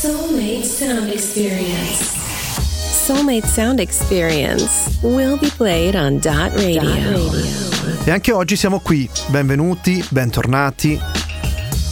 Soulmate Sound Experience. Soulmate Sound Experience will be played on Dot Radio. Dot Radio. E anche oggi siamo qui. Benvenuti, bentornati.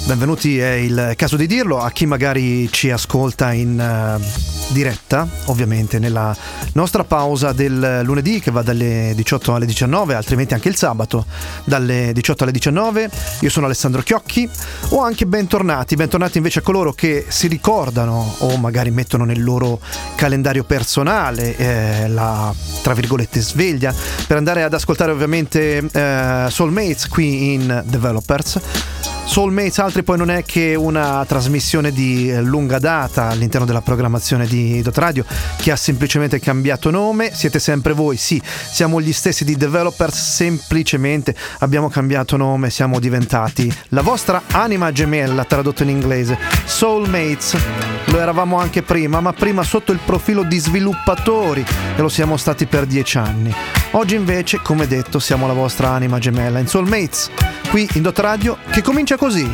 Benvenuti è il caso di dirlo a chi magari ci ascolta in uh, diretta, ovviamente, nella nostra pausa del lunedì che va dalle 18 alle 19, altrimenti anche il sabato dalle 18 alle 19. Io sono Alessandro Chiocchi. O anche bentornati, bentornati invece a coloro che si ricordano o magari mettono nel loro calendario personale eh, la tra virgolette sveglia per andare ad ascoltare ovviamente eh, Soulmates qui in Developers Soulmates altri poi non è che una trasmissione di lunga data all'interno della programmazione di Dot Radio che ha semplicemente cambiato nome, siete sempre voi, sì, siamo gli stessi di Developers, semplicemente abbiamo cambiato nome, siamo diventati la vostra anima gemella tradotto in inglese, Soulmates, lo eravamo anche prima, ma prima sotto il profilo di sviluppatori e lo siamo stati per dieci anni. Oggi invece, come detto, siamo la vostra anima gemella in Soulmates, qui in Dot Radio, che comincia così.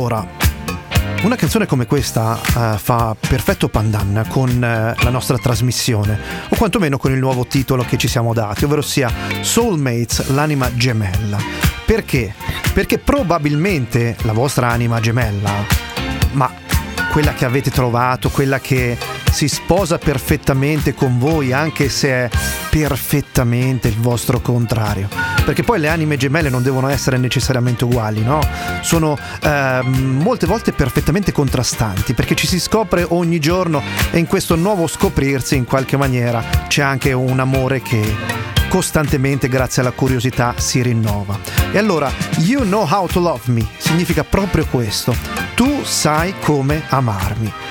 Allora, una canzone come questa uh, fa perfetto pandan con uh, la nostra trasmissione, o quantomeno con il nuovo titolo che ci siamo dati, ovvero sia Soulmates, l'anima gemella. Perché? Perché probabilmente la vostra anima gemella, ma quella che avete trovato, quella che si sposa perfettamente con voi, anche se è perfettamente il vostro contrario. Perché poi le anime gemelle non devono essere necessariamente uguali, no? Sono eh, molte volte perfettamente contrastanti, perché ci si scopre ogni giorno e in questo nuovo scoprirsi in qualche maniera c'è anche un amore che costantemente grazie alla curiosità si rinnova. E allora, you know how to love me significa proprio questo. Tu sai come amarmi.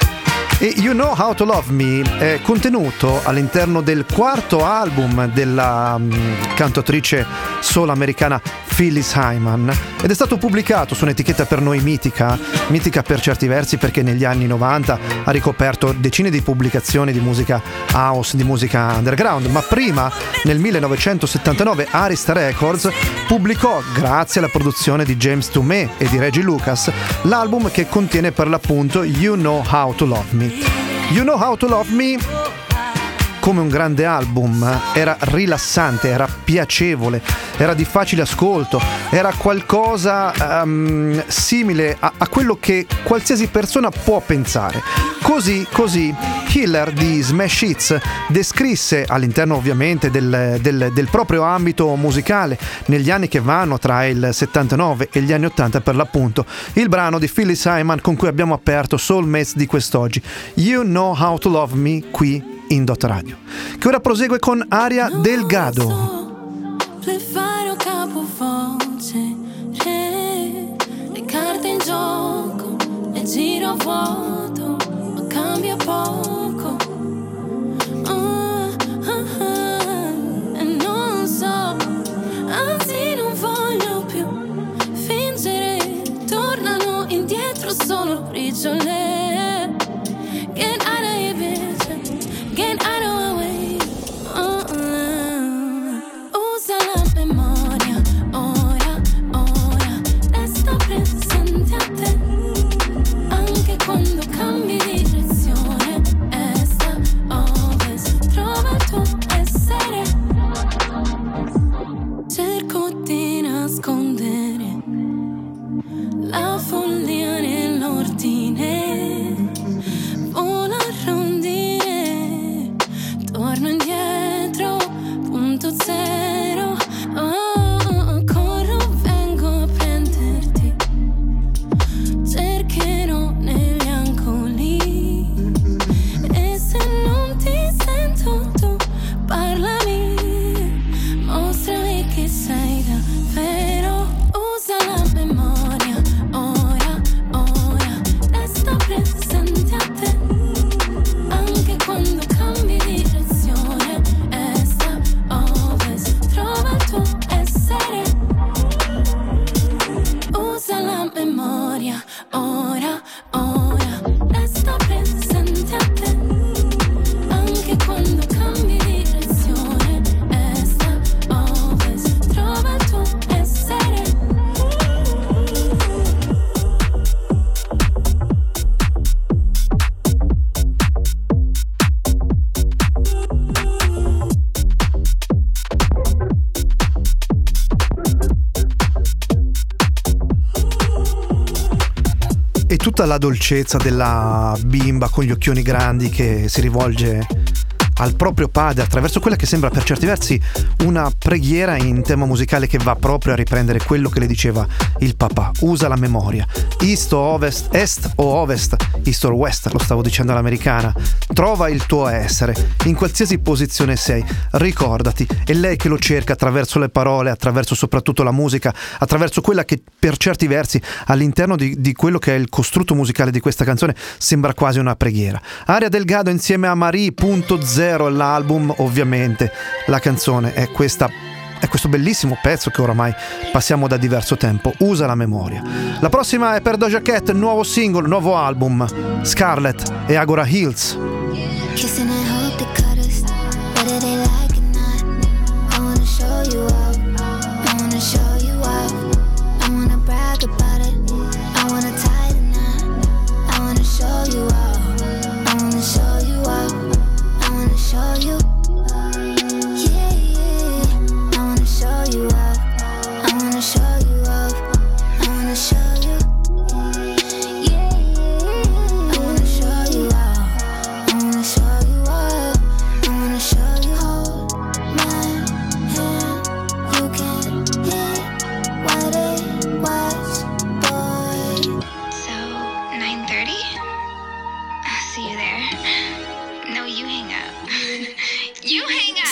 E You Know How to Love Me è contenuto all'interno del quarto album della um, cantautrice soul americana Phyllis Hyman. Ed è stato pubblicato su un'etichetta per noi mitica, mitica per certi versi perché negli anni 90 ha ricoperto decine di pubblicazioni di musica house, di musica underground, ma prima nel 1979 Arista Records pubblicò, grazie alla produzione di James Toomey e di Reggie Lucas, l'album che contiene per l'appunto You Know How to Love Me. You Know How to Love Me come un grande album, era rilassante, era piacevole, era di facile ascolto, era qualcosa um, simile a, a, quello che qualsiasi persona può pensare. Così, così, Hiller di Smash Hits descrisse all'interno ovviamente del, del, del proprio ambito musicale negli anni che vanno tra il 79 e gli anni 80 per l'appunto il brano di Philly Simon con cui abbiamo aperto Soulmates di quest'oggi. You Know How to Love Me qui in Dot Radio, che ora prosegue con Aria Delgado. Le carte in gioco, le giro vuoto, ma cambia poco. Uh, uh, uh, e non so, anzi non voglio più fingere, tornano indietro solo briciole. E tutta la dolcezza della bimba con gli occhioni grandi che si rivolge al proprio padre attraverso quella che sembra per certi versi una preghiera in tema musicale che va proprio a riprendere quello che le diceva il papà. Usa la memoria. East o ovest, est o ovest, east or west, lo stavo dicendo all'americana. Trova il tuo essere, in qualsiasi posizione sei, ricordati. È lei che lo cerca attraverso le parole, attraverso soprattutto la musica, attraverso quella che per certi versi all'interno di, di quello che è il costrutto musicale di questa canzone sembra quasi una preghiera. Aria Delgado insieme a Marie.0 l'album ovviamente la canzone è questa è questo bellissimo pezzo che oramai passiamo da diverso tempo usa la memoria. La prossima è per Doja Cat nuovo singolo nuovo album Scarlett e Agora Hills. Kissing and hope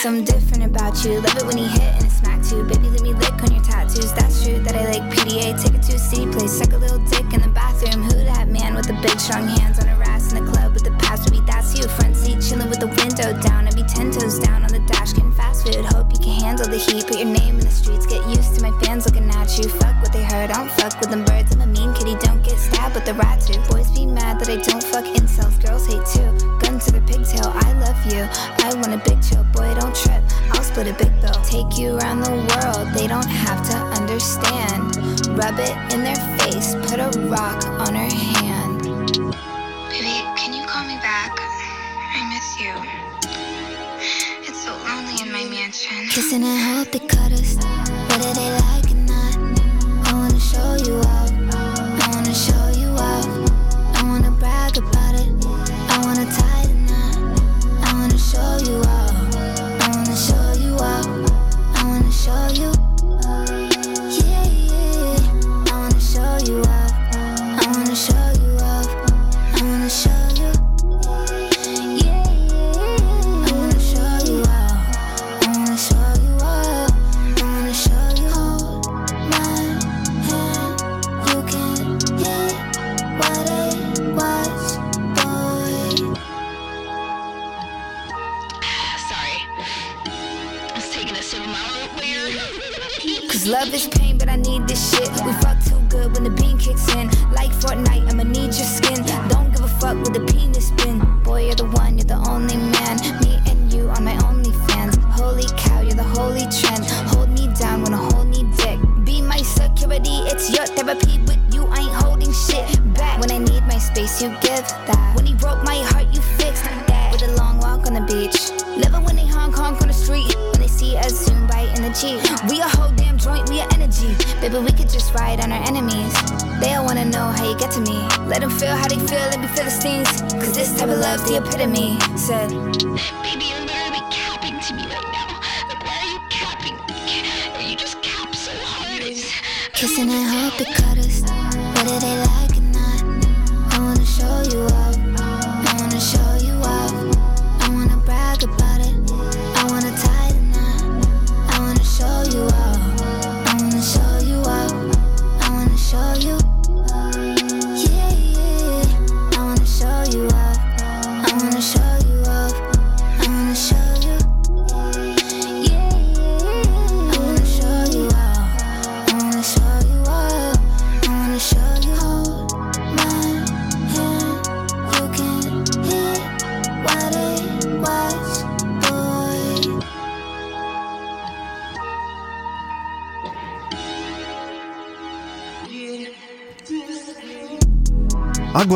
Something different about you. Love it when he hit and it smack too. Baby, let me lick on your tattoos. That's true that I like PDA. Take it to a city place. Suck a little dick in the bathroom. Who that man with the big strong hands on her ass in the club with the past? Maybe that's you. Front seat chilling with the window down. I'd be ten toes down on the dash getting fast food. Hope you can handle the heat. Put your name in the streets. Get used to my fans looking at you. Fuck what they heard. I don't fuck with them birds. I'm a mean kitty. Don't get stabbed with the rat too. Boys be mad that I don't fuck incels. Girls hate too. Gun to the pigtail. I love you. I want a big chill. Boy, don't trip. I'll split a big bill. Take you around the world. They don't have to understand. Rub it in their face. Put a rock on her hand. Baby, can you call me back? I miss you. It's so lonely in my mansion. Kissing and hope they cut us. Whether they like or not. I wanna show you off. Get to me. Let them feel how they feel and be Philistines. Cause this type of love's the epitome. Said, Baby, you're literally capping to me right now. Like, why are you capping? Or you just cap so hard. Kissing and hope they cut us.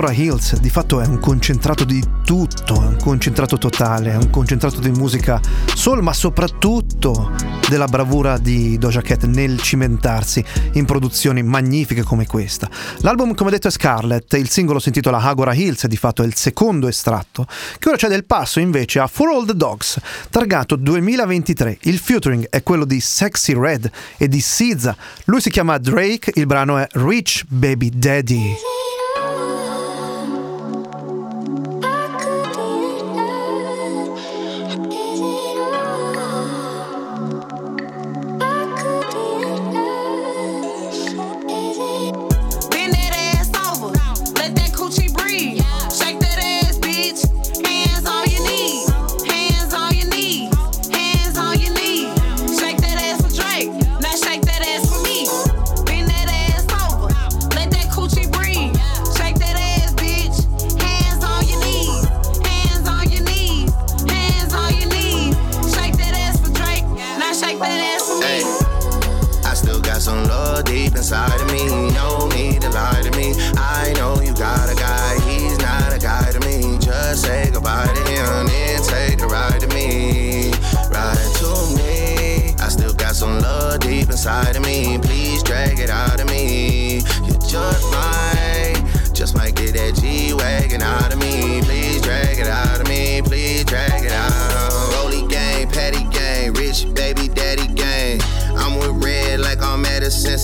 Agora Hills di fatto è un concentrato di tutto, è un concentrato totale, è un concentrato di musica soul, ma soprattutto della bravura di Doja Cat nel cimentarsi in produzioni magnifiche come questa. L'album, come detto, è Scarlet, il singolo si intitola Agora Hills, di fatto è il secondo estratto, che ora c'è del passo invece a For All the Dogs, targato 2023. Il featuring è quello di Sexy Red e di SZA. Lui si chiama Drake, il brano è Rich Baby Daddy.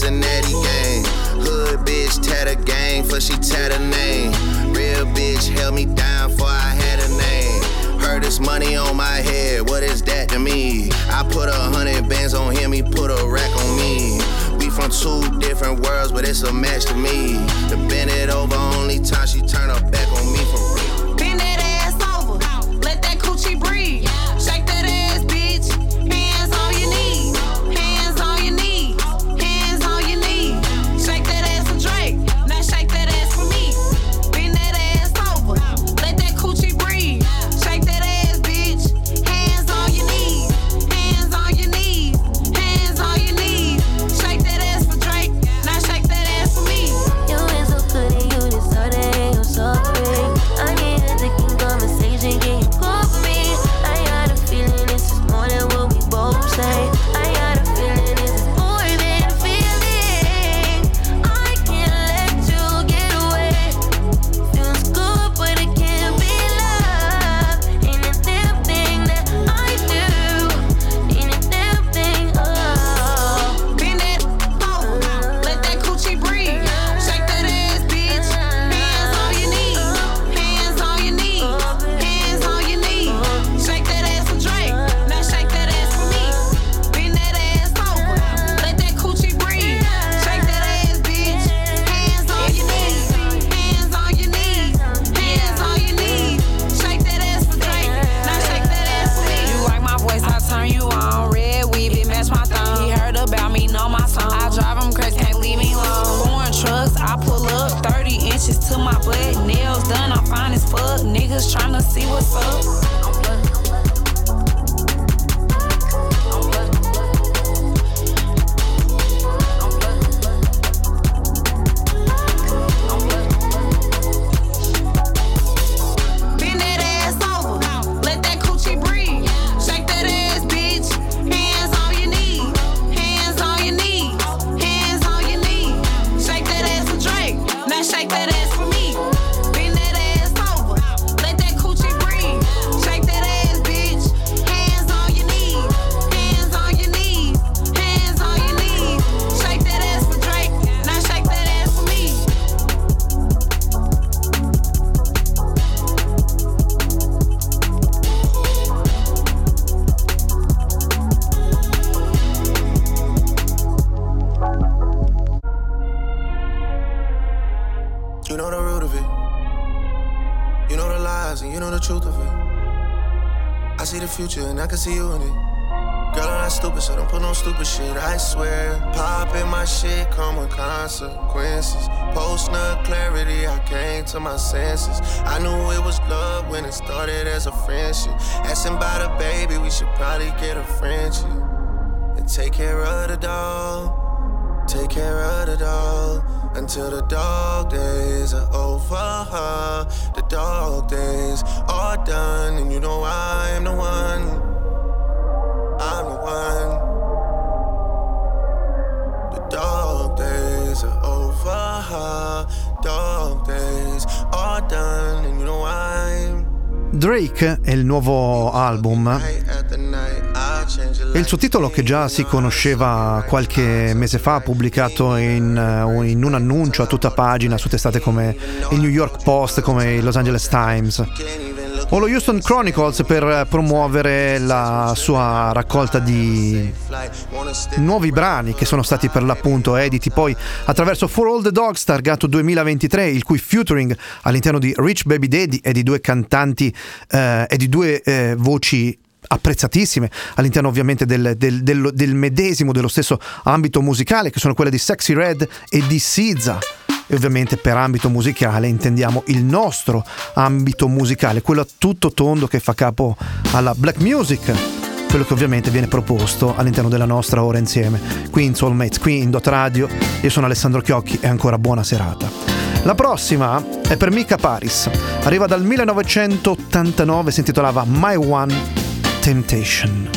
Cincinnati game. Hood bitch, tat a gang for she tat name. Real bitch held me down for I had a name. Heard this money on my head. What is that to me? I put a hundred bands on him, he put a rack on me. We from two different worlds, but it's a match to me. To bend it over, only time she turn her back on me for swear. Popping my shit come with consequences. Post no clarity, I came to my senses. I knew it was love when it started as a friendship. Asking about a baby, we should probably get a friendship. And take care of the dog. Take care of the dog until the dog days are over. The dog days are done, and you know I'm the one. I'm the one. Drake è il nuovo album. E il suo titolo che già si conosceva qualche mese fa, pubblicato in, eh, in un annuncio a tutta pagina su testate come il New York Post, come il Los Angeles Times o lo Houston Chronicles per promuovere la sua raccolta di nuovi brani che sono stati per l'appunto editi poi attraverso For All the Dogs targato 2023 il cui featuring all'interno di Rich Baby Daddy e di due cantanti eh, di due eh, voci apprezzatissime all'interno ovviamente del, del- del- del medesimo dello stesso ambito musicale che sono quelle di Sexy Red e di SZA e ovviamente per ambito musicale intendiamo il nostro ambito musicale quello a tutto tondo che fa capo alla black music quello che ovviamente viene proposto all'interno della nostra ora insieme. Qui in Soulmates, qui in Dot Radio io sono Alessandro Chiocchi e ancora buona serata. La prossima è per Mika Paris. Arriva dal 1989 si intitolava My One Temptation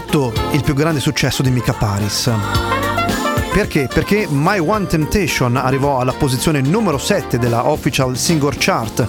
fatto il più grande successo di Mika Paris. Perché? Perché My One Temptation arrivò alla posizione numero 7 della Official Single Chart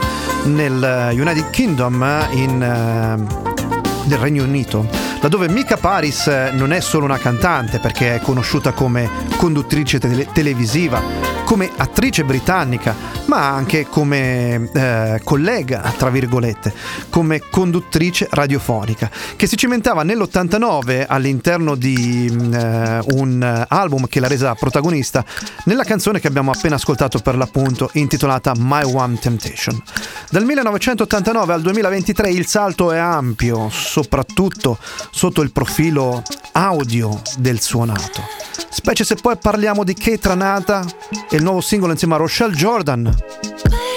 nel eh, United Kingdom in, eh, nel Regno Unito, laddove Mika Paris non è solo una cantante perché è conosciuta come conduttrice tele- televisiva, come attrice britannica, ma anche come eh, collega, tra virgolette, come conduttrice radiofonica, che si cimentava nell'89 all'interno di eh, un album che l'ha resa protagonista nella canzone che abbiamo appena ascoltato per l'appunto, intitolata My One Temptation. Dal 1989 al 2023 il salto è ampio, soprattutto sotto il profilo audio del suonato. Specie se poi parliamo di Kate Ranata e il nuovo singolo insieme a Rochelle Jordan. Clear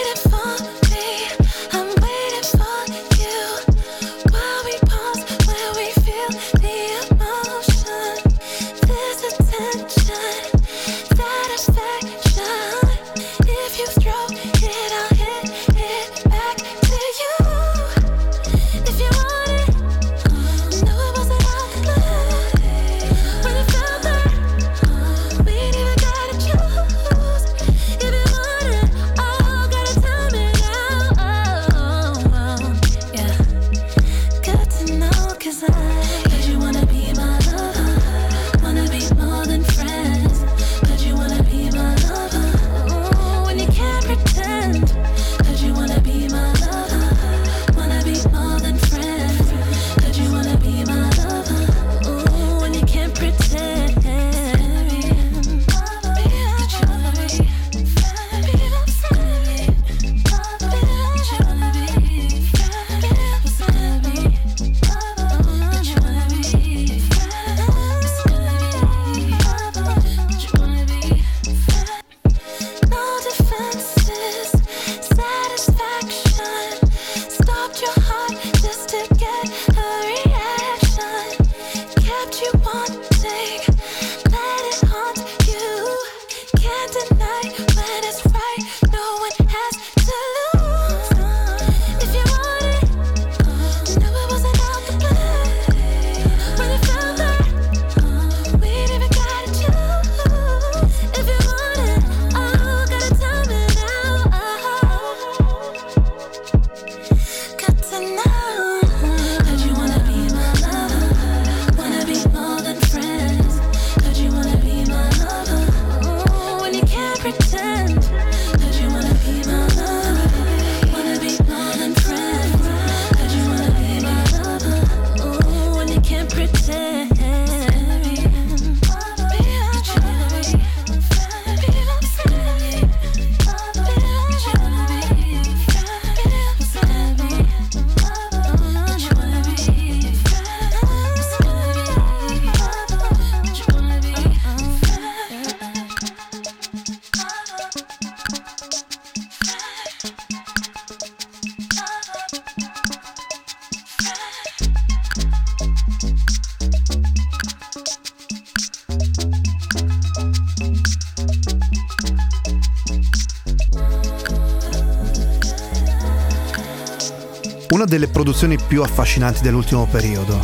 una delle produzioni più affascinanti dell'ultimo periodo.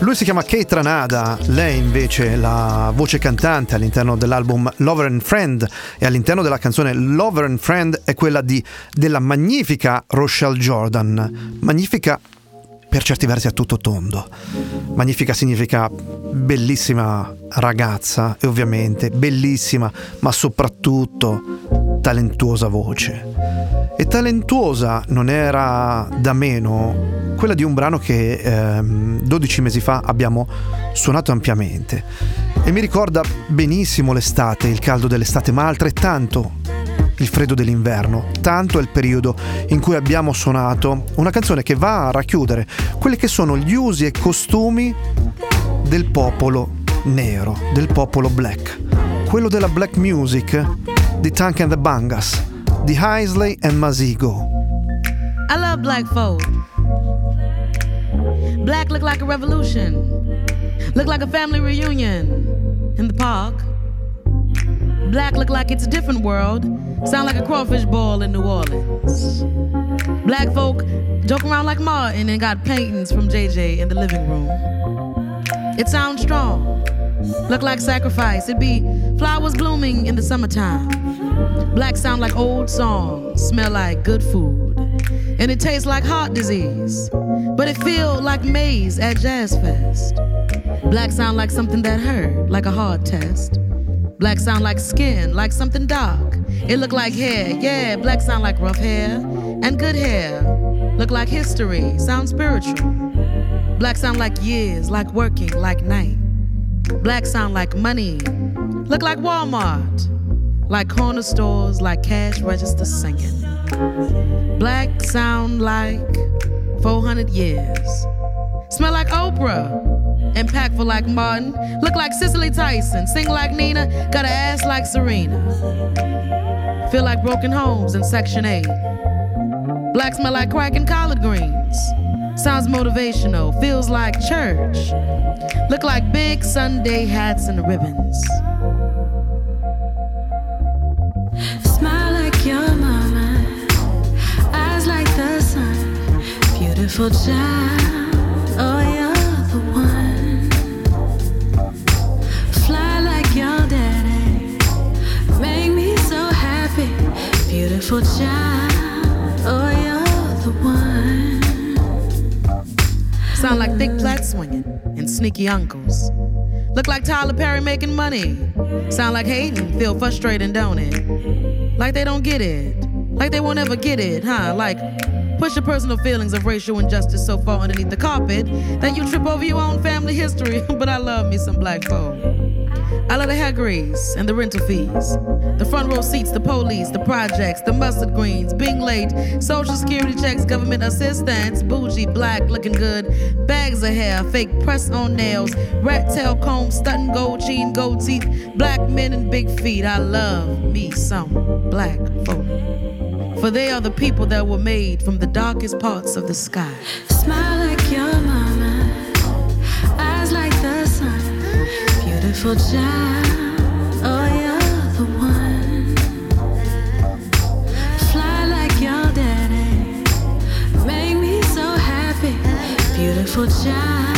Lui si chiama Kate Ranada, lei invece la voce cantante all'interno dell'album Lover and Friend e all'interno della canzone Lover and Friend è quella di, della magnifica Rochelle Jordan. Magnifica per certi versi a tutto tondo. Magnifica significa bellissima ragazza e ovviamente bellissima, ma soprattutto talentuosa voce. E talentuosa non era da meno quella di un brano che ehm, 12 mesi fa abbiamo suonato ampiamente. E mi ricorda benissimo l'estate, il caldo dell'estate, ma altrettanto il freddo dell'inverno. Tanto è il periodo in cui abbiamo suonato una canzone che va a racchiudere quelli che sono gli usi e costumi del popolo nero, del popolo black. Quello della black music di Tank and the Bangas di Heisley and Mazigo. I love black folk. Black look like a revolution. Look like a family reunion in the park. Black look like it's a different world. Sound like a crawfish ball in New Orleans. Black folk joke around like Martin and got paintings from JJ in the living room. It sounds strong. Look like sacrifice. It'd be flowers blooming in the summertime. Black sound like old songs, smell like good food. And it tastes like heart disease. But it feel like maize at Jazz Fest. Black sound like something that hurt, like a hard test. Black sound like skin, like something dark. It look like hair, yeah, black sound like rough hair. And good hair, look like history, sound spiritual. Black sound like years, like working, like night. Black sound like money, look like Walmart, like corner stores, like cash register singing. Black sound like 400 years. Smell like Oprah, impactful like Martin, look like Cicely Tyson, sing like Nina, got an ass like Serena. Feel like broken homes in Section 8. Black smell like crack and collard greens. Sounds motivational, feels like church. Look like big Sunday hats and ribbons. Beautiful child, oh you're the one. Fly like your daddy, make me so happy. Beautiful child, oh you're the one. Sound like thick flat swinging and sneaky uncles. Look like Tyler Perry making money. Sound like Hayden, feel frustrated, don't it? Like they don't get it. Like they won't ever get it, huh? Like push your personal feelings of racial injustice so far underneath the carpet that you trip over your own family history. but I love me some black folk. I love the hair grease and the rental fees, the front row seats, the police, the projects, the mustard greens, being late, social security checks, government assistance, bougie, black, looking good, bags of hair, fake press on nails, rat tail comb, stunting gold chain, gold teeth, black men and big feet. I love me some black. For they are the people that were made from the darkest parts of the sky. Smile like your mama, eyes like the sun. Beautiful child, oh you're the one. Fly like your daddy, make me so happy. Beautiful child,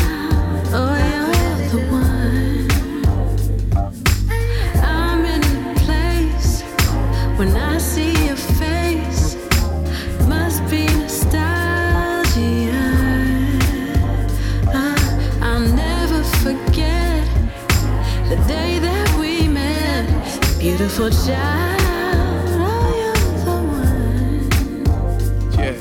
Beautiful child, oh, you're the one. Yeah.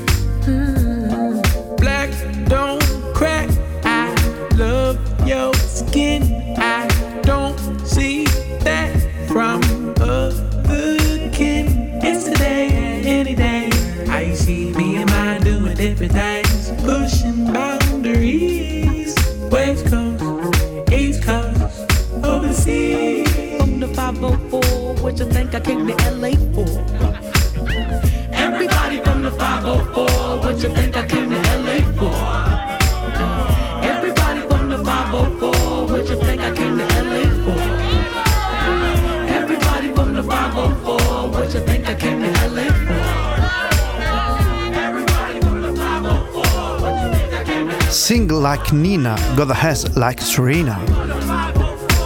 Black don't crack. I love your skin. I don't see that from other kin. It's today, any day. I see me and mine doing different things, pushing boundaries. West Coast, you think I came to LA for? Everybody from the 504, what you think I came to LA for? Everybody from the 504, what you think I came to LA for? Everybody from the 504, what you think I came to LA for? Everybody from the 504, what you think I came to Sing Like Nina, God Has Like Serena.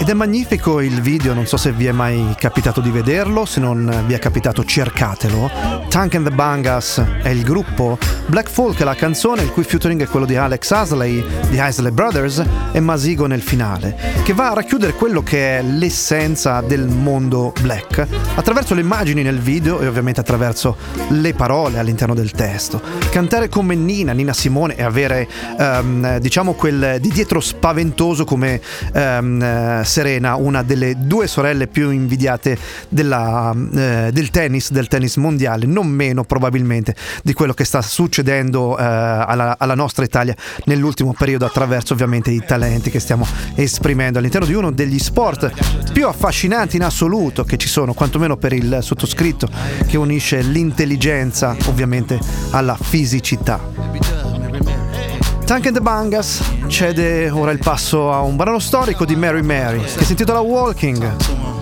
Ed è magnifico il video, non so se vi è mai capitato di vederlo, se non vi è capitato cercatelo. Tank and the Bangas è il gruppo, Black Folk è la canzone, il cui featuring è quello di Alex Hasley, di Hasley Brothers e Masigo nel finale, che va a racchiudere quello che è l'essenza del mondo black, attraverso le immagini nel video e ovviamente attraverso le parole all'interno del testo. Cantare come Nina, Nina Simone e avere ehm, diciamo quel di dietro spaventoso come eh, Serena, una delle due sorelle più invidiate della, eh, del tennis, del tennis mondiale, non meno probabilmente di quello che sta succedendo eh, alla, alla nostra Italia nell'ultimo periodo attraverso ovviamente i talenti che stiamo esprimendo all'interno di uno degli sport più affascinanti in assoluto che ci sono, quantomeno per il sottoscritto, che unisce l'intelligenza ovviamente alla fisicità. Tank and the Bangas cede ora il passo a un brano storico di Mary Mary che si intitola Walking.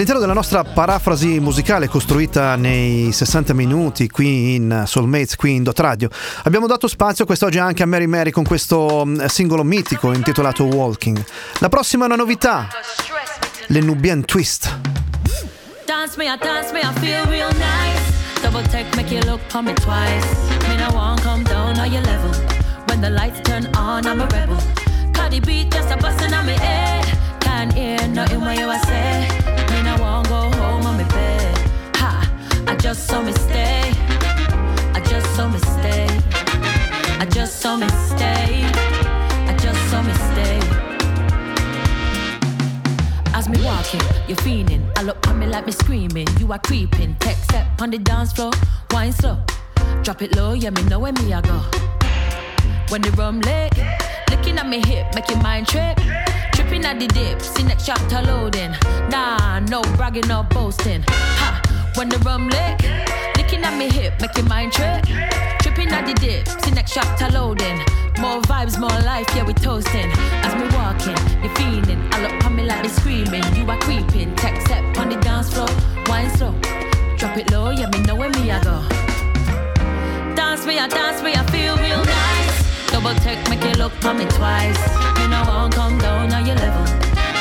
All'interno della nostra parafrasi musicale costruita nei 60 minuti qui in Soulmates, qui in Dot Radio, abbiamo dato spazio quest'oggi anche a Mary Mary con questo mm, singolo mitico intitolato Walking. La prossima è una novità, le Nubian Twist. Dance me, I dance me, I feel real nice. Double take, make you look on me twice. Me no want come down on your level. When the lights turn on, I'm a rebel. Cardi beat just a bustin' on me head. Can't hear nothing what you a say. Want go home me bed. Ha, I just saw me stay. I just saw me stay. I just saw me stay. I just saw me stay. As me walking, you're fiending. I look at me like me screaming. You are creeping. Tech step on the dance floor, wine slow. Drop it low, yeah, me know where me I go. When the rum lit, looking at me hip, make your mind trip. Tripping at the dip, see next chapter loading. Nah, no bragging, no boasting. Ha, when the rum lick, looking at me hip, make your mind trip. Tripping at the dip, see next chapter loading. More vibes, more life, yeah, we toasting. As we walking, you're feeling. I look on me like they screaming. You are creeping. Tech step on the dance floor, wine slow. Drop it low, yeah, me know where me I go. Dance me, I dance me, I feel real nice. Double take, make you look on me twice. Me no want come down on your level.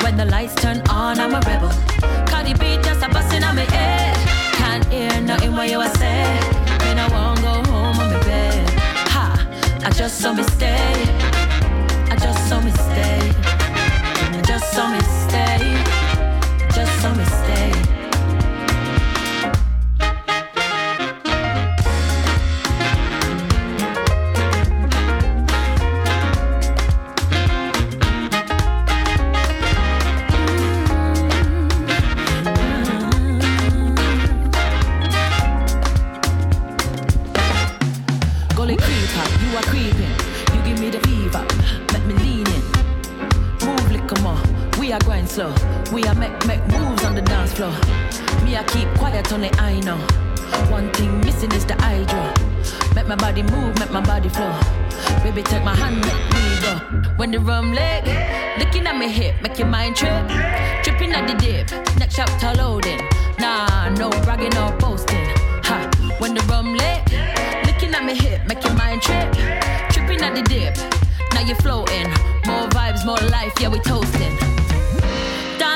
When the lights turn on, I'm a rebel. Cardi B just a bustin' on me head. Can't hear nothing what you a say. Me no want go home on me bed. Ha, I just saw me stay. Slow. We are make make moves on the dance floor. Me I keep quiet on the I know. One thing missing is the eye hydro. Make my body move, make my body flow. Baby, take my hand, make me go. When the rum leg, looking at me hip, make your mind trip. Tripping at the dip, next chapter loading. Nah, no bragging or boasting. Ha, when the rum leg, looking at me hip, make your mind trip. Tripping at the dip, now you're floating. More vibes, more life, yeah, we toasting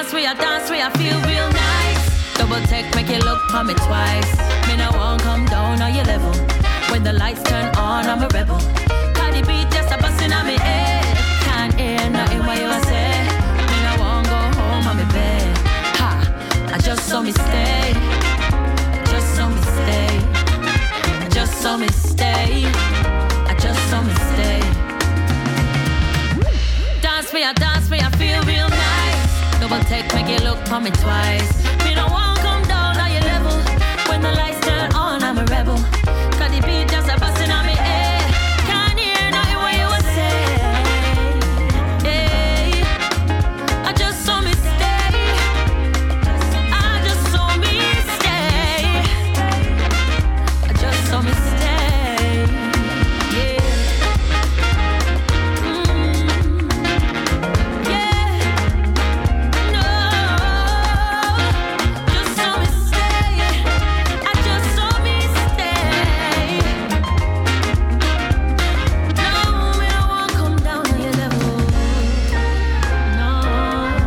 dance, we a dance, we a feel real nice. Double take, make you look for me twice. Me no won't come down on your level. When the lights turn on, I'm a rebel. Cardi B just a bustin' on me head. Can't hear nothing what you a say. Me no won't go home on me bed. Ha, I just saw me stay. Just saw me stay. Just saw me stay. I just saw me stay. Dance, we a dance, we a feel real nice. Double take, make you look for me twice. Me no want come down on your level. When the lights turn on, I'm a rebel. Cause the beat just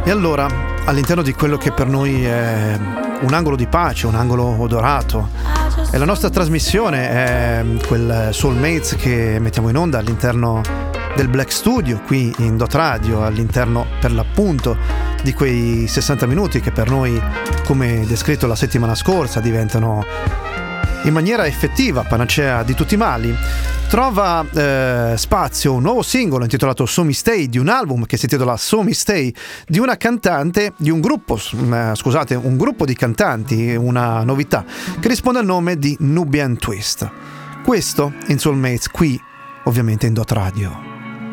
E allora, all'interno di quello che per noi è un angolo di pace, un angolo odorato, e la nostra trasmissione è quel Soulmates che mettiamo in onda all'interno del Black Studio qui in Dot Radio, all'interno per l'appunto di quei 60 minuti che per noi, come descritto la settimana scorsa, diventano in maniera effettiva panacea di tutti i mali. Trova eh, spazio un nuovo singolo intitolato So Me Stay di un album che si intitola So Me Stay di una cantante, di un gruppo, s- eh, scusate, un gruppo di cantanti, una novità che risponde al nome di Nubian Twist. Questo in Soulmates qui, ovviamente in Dot Radio.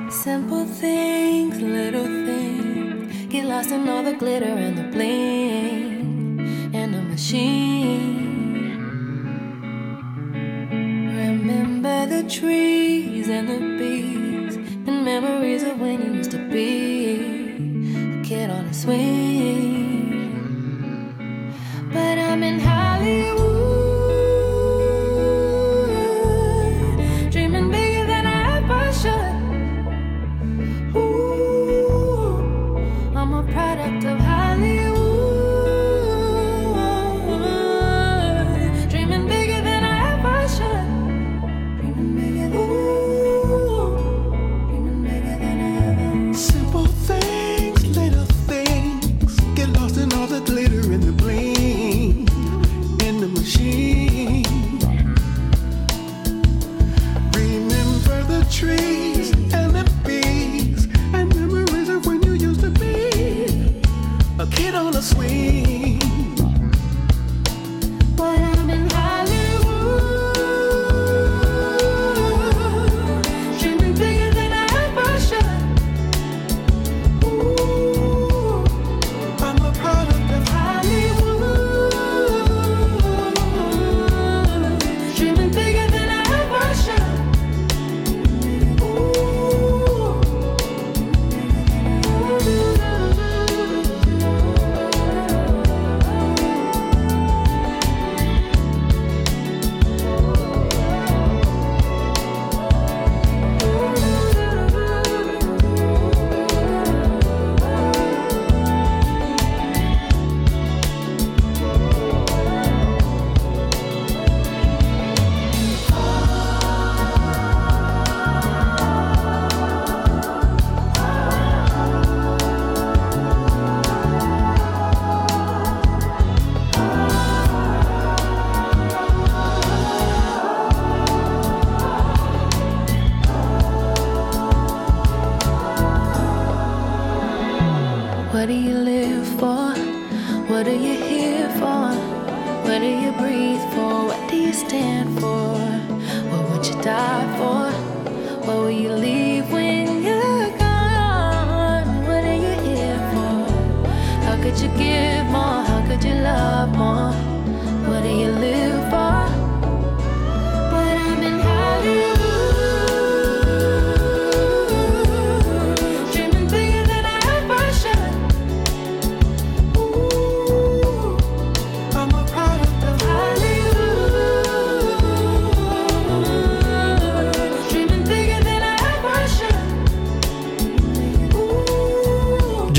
Simple things, little things. Get lost in all the glitter and the bling and the machine. Remember the trees and the bees and memories of when you used to be a kid on a swing. But I'm in Hollywood,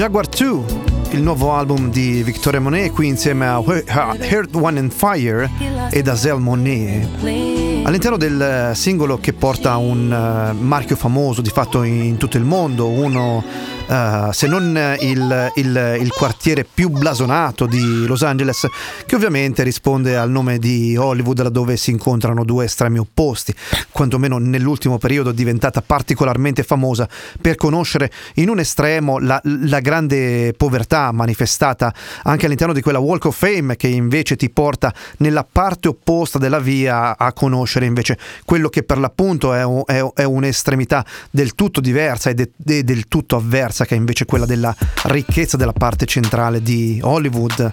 Jaguar 2, il nuovo album di Victoria Monet qui insieme a Heard One and Fire ed Azel Monet. All'interno del eh, singolo che porta un eh, marchio famoso di fatto in tutto il mondo, uno eh, se non il, il- il quartiere più blasonato di Los Angeles, che ovviamente risponde al nome di Hollywood, laddove si incontrano due estremi opposti, quantomeno nell'ultimo periodo è diventata particolarmente famosa per conoscere in un estremo la, la grande povertà manifestata anche all'interno di quella Walk of Fame che invece ti porta nella parte opposta della via a conoscere invece quello che per l'appunto è, un- è- è un'estremità del tutto diversa e de- del tutto avversa che è invece quella della ricchezza della parte centrale di Hollywood.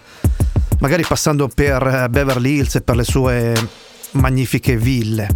Magari passando per eh, Beverly Hills e per le sue magnifiche ville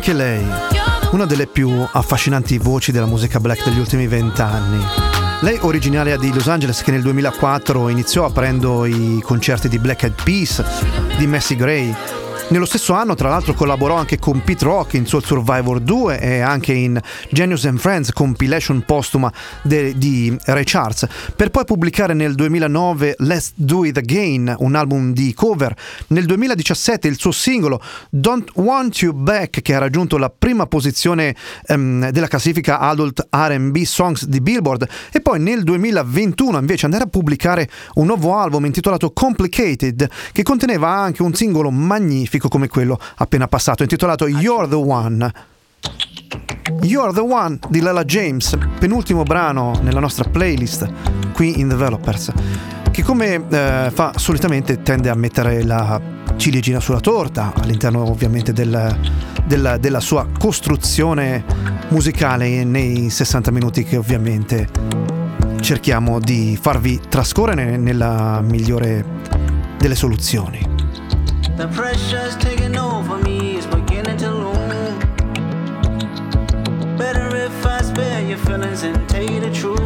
Anche lei, una delle più affascinanti voci della musica black degli ultimi vent'anni. Lei originaria di Los Angeles che nel 2004 iniziò aprendo i concerti di Black Eyed Peas, di Messi Gray. Nello stesso anno, tra l'altro, collaborò anche con Pete Rock in Soul Survivor 2 e anche in Genius and Friends, compilation postuma de- di Ray Charles, per poi pubblicare nel 2009 Let's Do It Again, un album di cover. Nel 2017 il suo singolo Don't Want You Back, che ha raggiunto la prima posizione ehm, della classifica Adult RB Songs di Billboard, e poi nel 2021 invece andare a pubblicare un nuovo album intitolato Complicated, che conteneva anche un singolo magnifico come quello appena passato, intitolato You're the One. You're the One di Lala James, penultimo brano nella nostra playlist qui in Developers, che come eh, fa solitamente tende a mettere la ciliegina sulla torta all'interno ovviamente del- del- della sua costruzione musicale nei 60 minuti che ovviamente cerchiamo di farvi trascorrere nella migliore delle soluzioni. The pressure's taking over me, it's beginning to loom. Better if I spare your feelings and tell you the truth.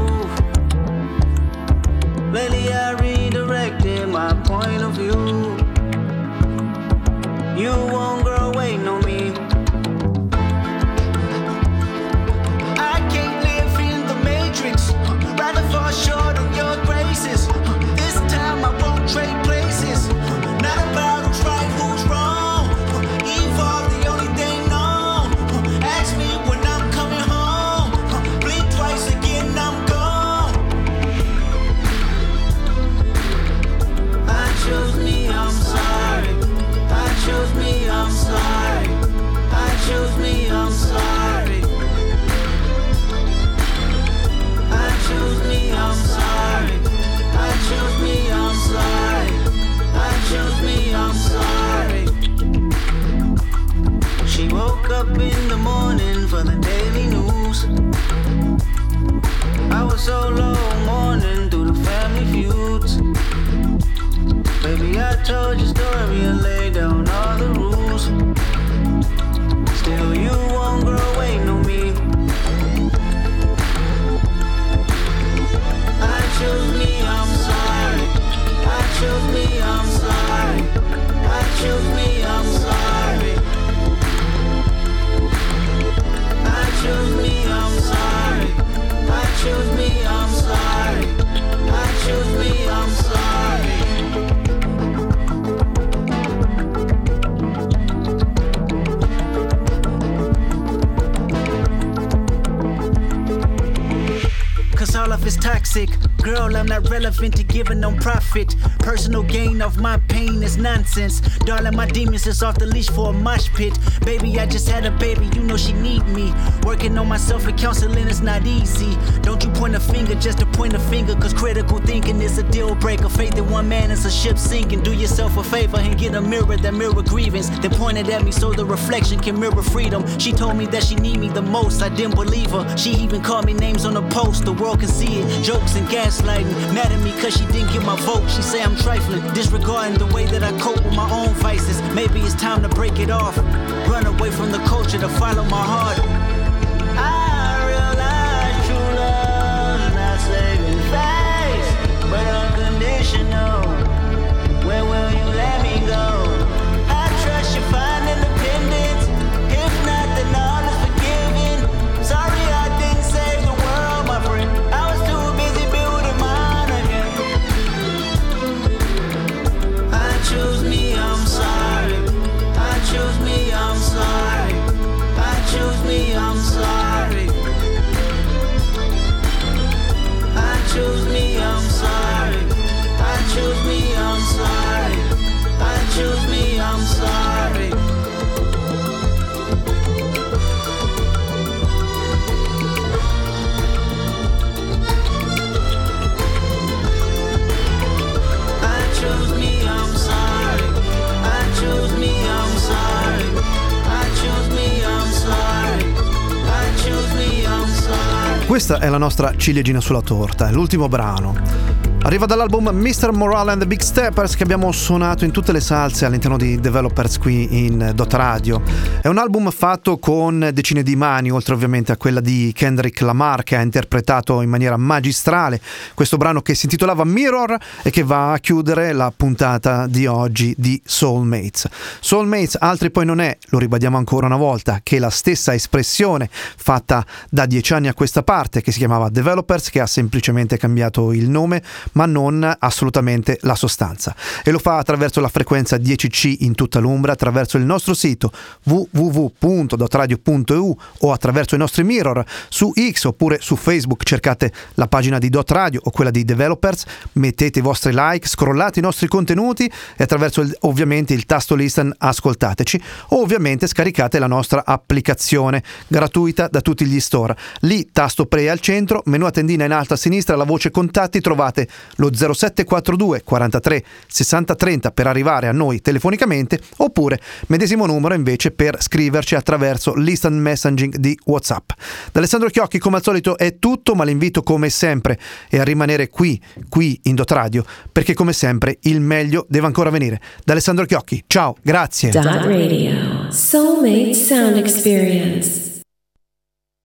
Lately I redirected my point of view. You won't grow waiting on me. I can't live in the matrix. Rather fall short of your graces. Girl, I'm not relevant to giving no profit. Personal gain of my pain is nonsense. Darling, my demons is off the leash for a mosh pit. Baby, I just had a baby, you know she need me. Working on myself and counseling is not easy. Don't you point a finger just to point a finger, cause critical thinking is a deal breaker. Faith in one man is a ship sinking. Do yourself a favor and get a mirror that mirror grievance. Then point it at me so the reflection can mirror freedom. She told me that she need me the most, I didn't believe her. She even called me names on the post, the world can see it. Jokes and gaslighting. Mad at me cause she didn't get my vote. She say I'm trifling, disregarding the way that I cope with my own vices. Maybe it's time to break it off. Run away from the culture to follow my heart. I realize true love's not saving face, but unconditional. Questa è la nostra ciliegina sulla torta, l'ultimo brano. Arriva dall'album Mr. Morale and the Big Steppers che abbiamo suonato in tutte le salse all'interno di Developers qui in Dot Radio. È un album fatto con decine di mani, oltre ovviamente a quella di Kendrick Lamar che ha interpretato in maniera magistrale questo brano che si intitolava Mirror e che va a chiudere la puntata di oggi di Soulmates. Soulmates altri poi non è, lo ribadiamo ancora una volta, che la stessa espressione fatta da dieci anni a questa parte che si chiamava Developers che ha semplicemente cambiato il nome ma non assolutamente la sostanza. E lo fa attraverso la frequenza 10C in tutta l'Umbra, attraverso il nostro sito www.dotradio.eu o attraverso i nostri mirror su X oppure su Facebook cercate la pagina di Dot Radio o quella di Developers, mettete i vostri like, scrollate i nostri contenuti e attraverso il- ovviamente il tasto listen ascoltateci o ovviamente scaricate la nostra applicazione gratuita da tutti gli store. Lì tasto play al centro, menu a tendina in alto a sinistra, la voce contatti, trovate lo 0742 43 60 30 per arrivare a noi telefonicamente oppure medesimo numero invece per scriverci attraverso l'instant messaging di WhatsApp. Da Alessandro Chiocchi come al solito è tutto, ma l'invito come sempre è a rimanere qui, qui in Dot Radio, perché come sempre il meglio deve ancora venire. Da Alessandro Chiocchi, ciao, grazie. Dot Radio. Soulmate Sound Experience.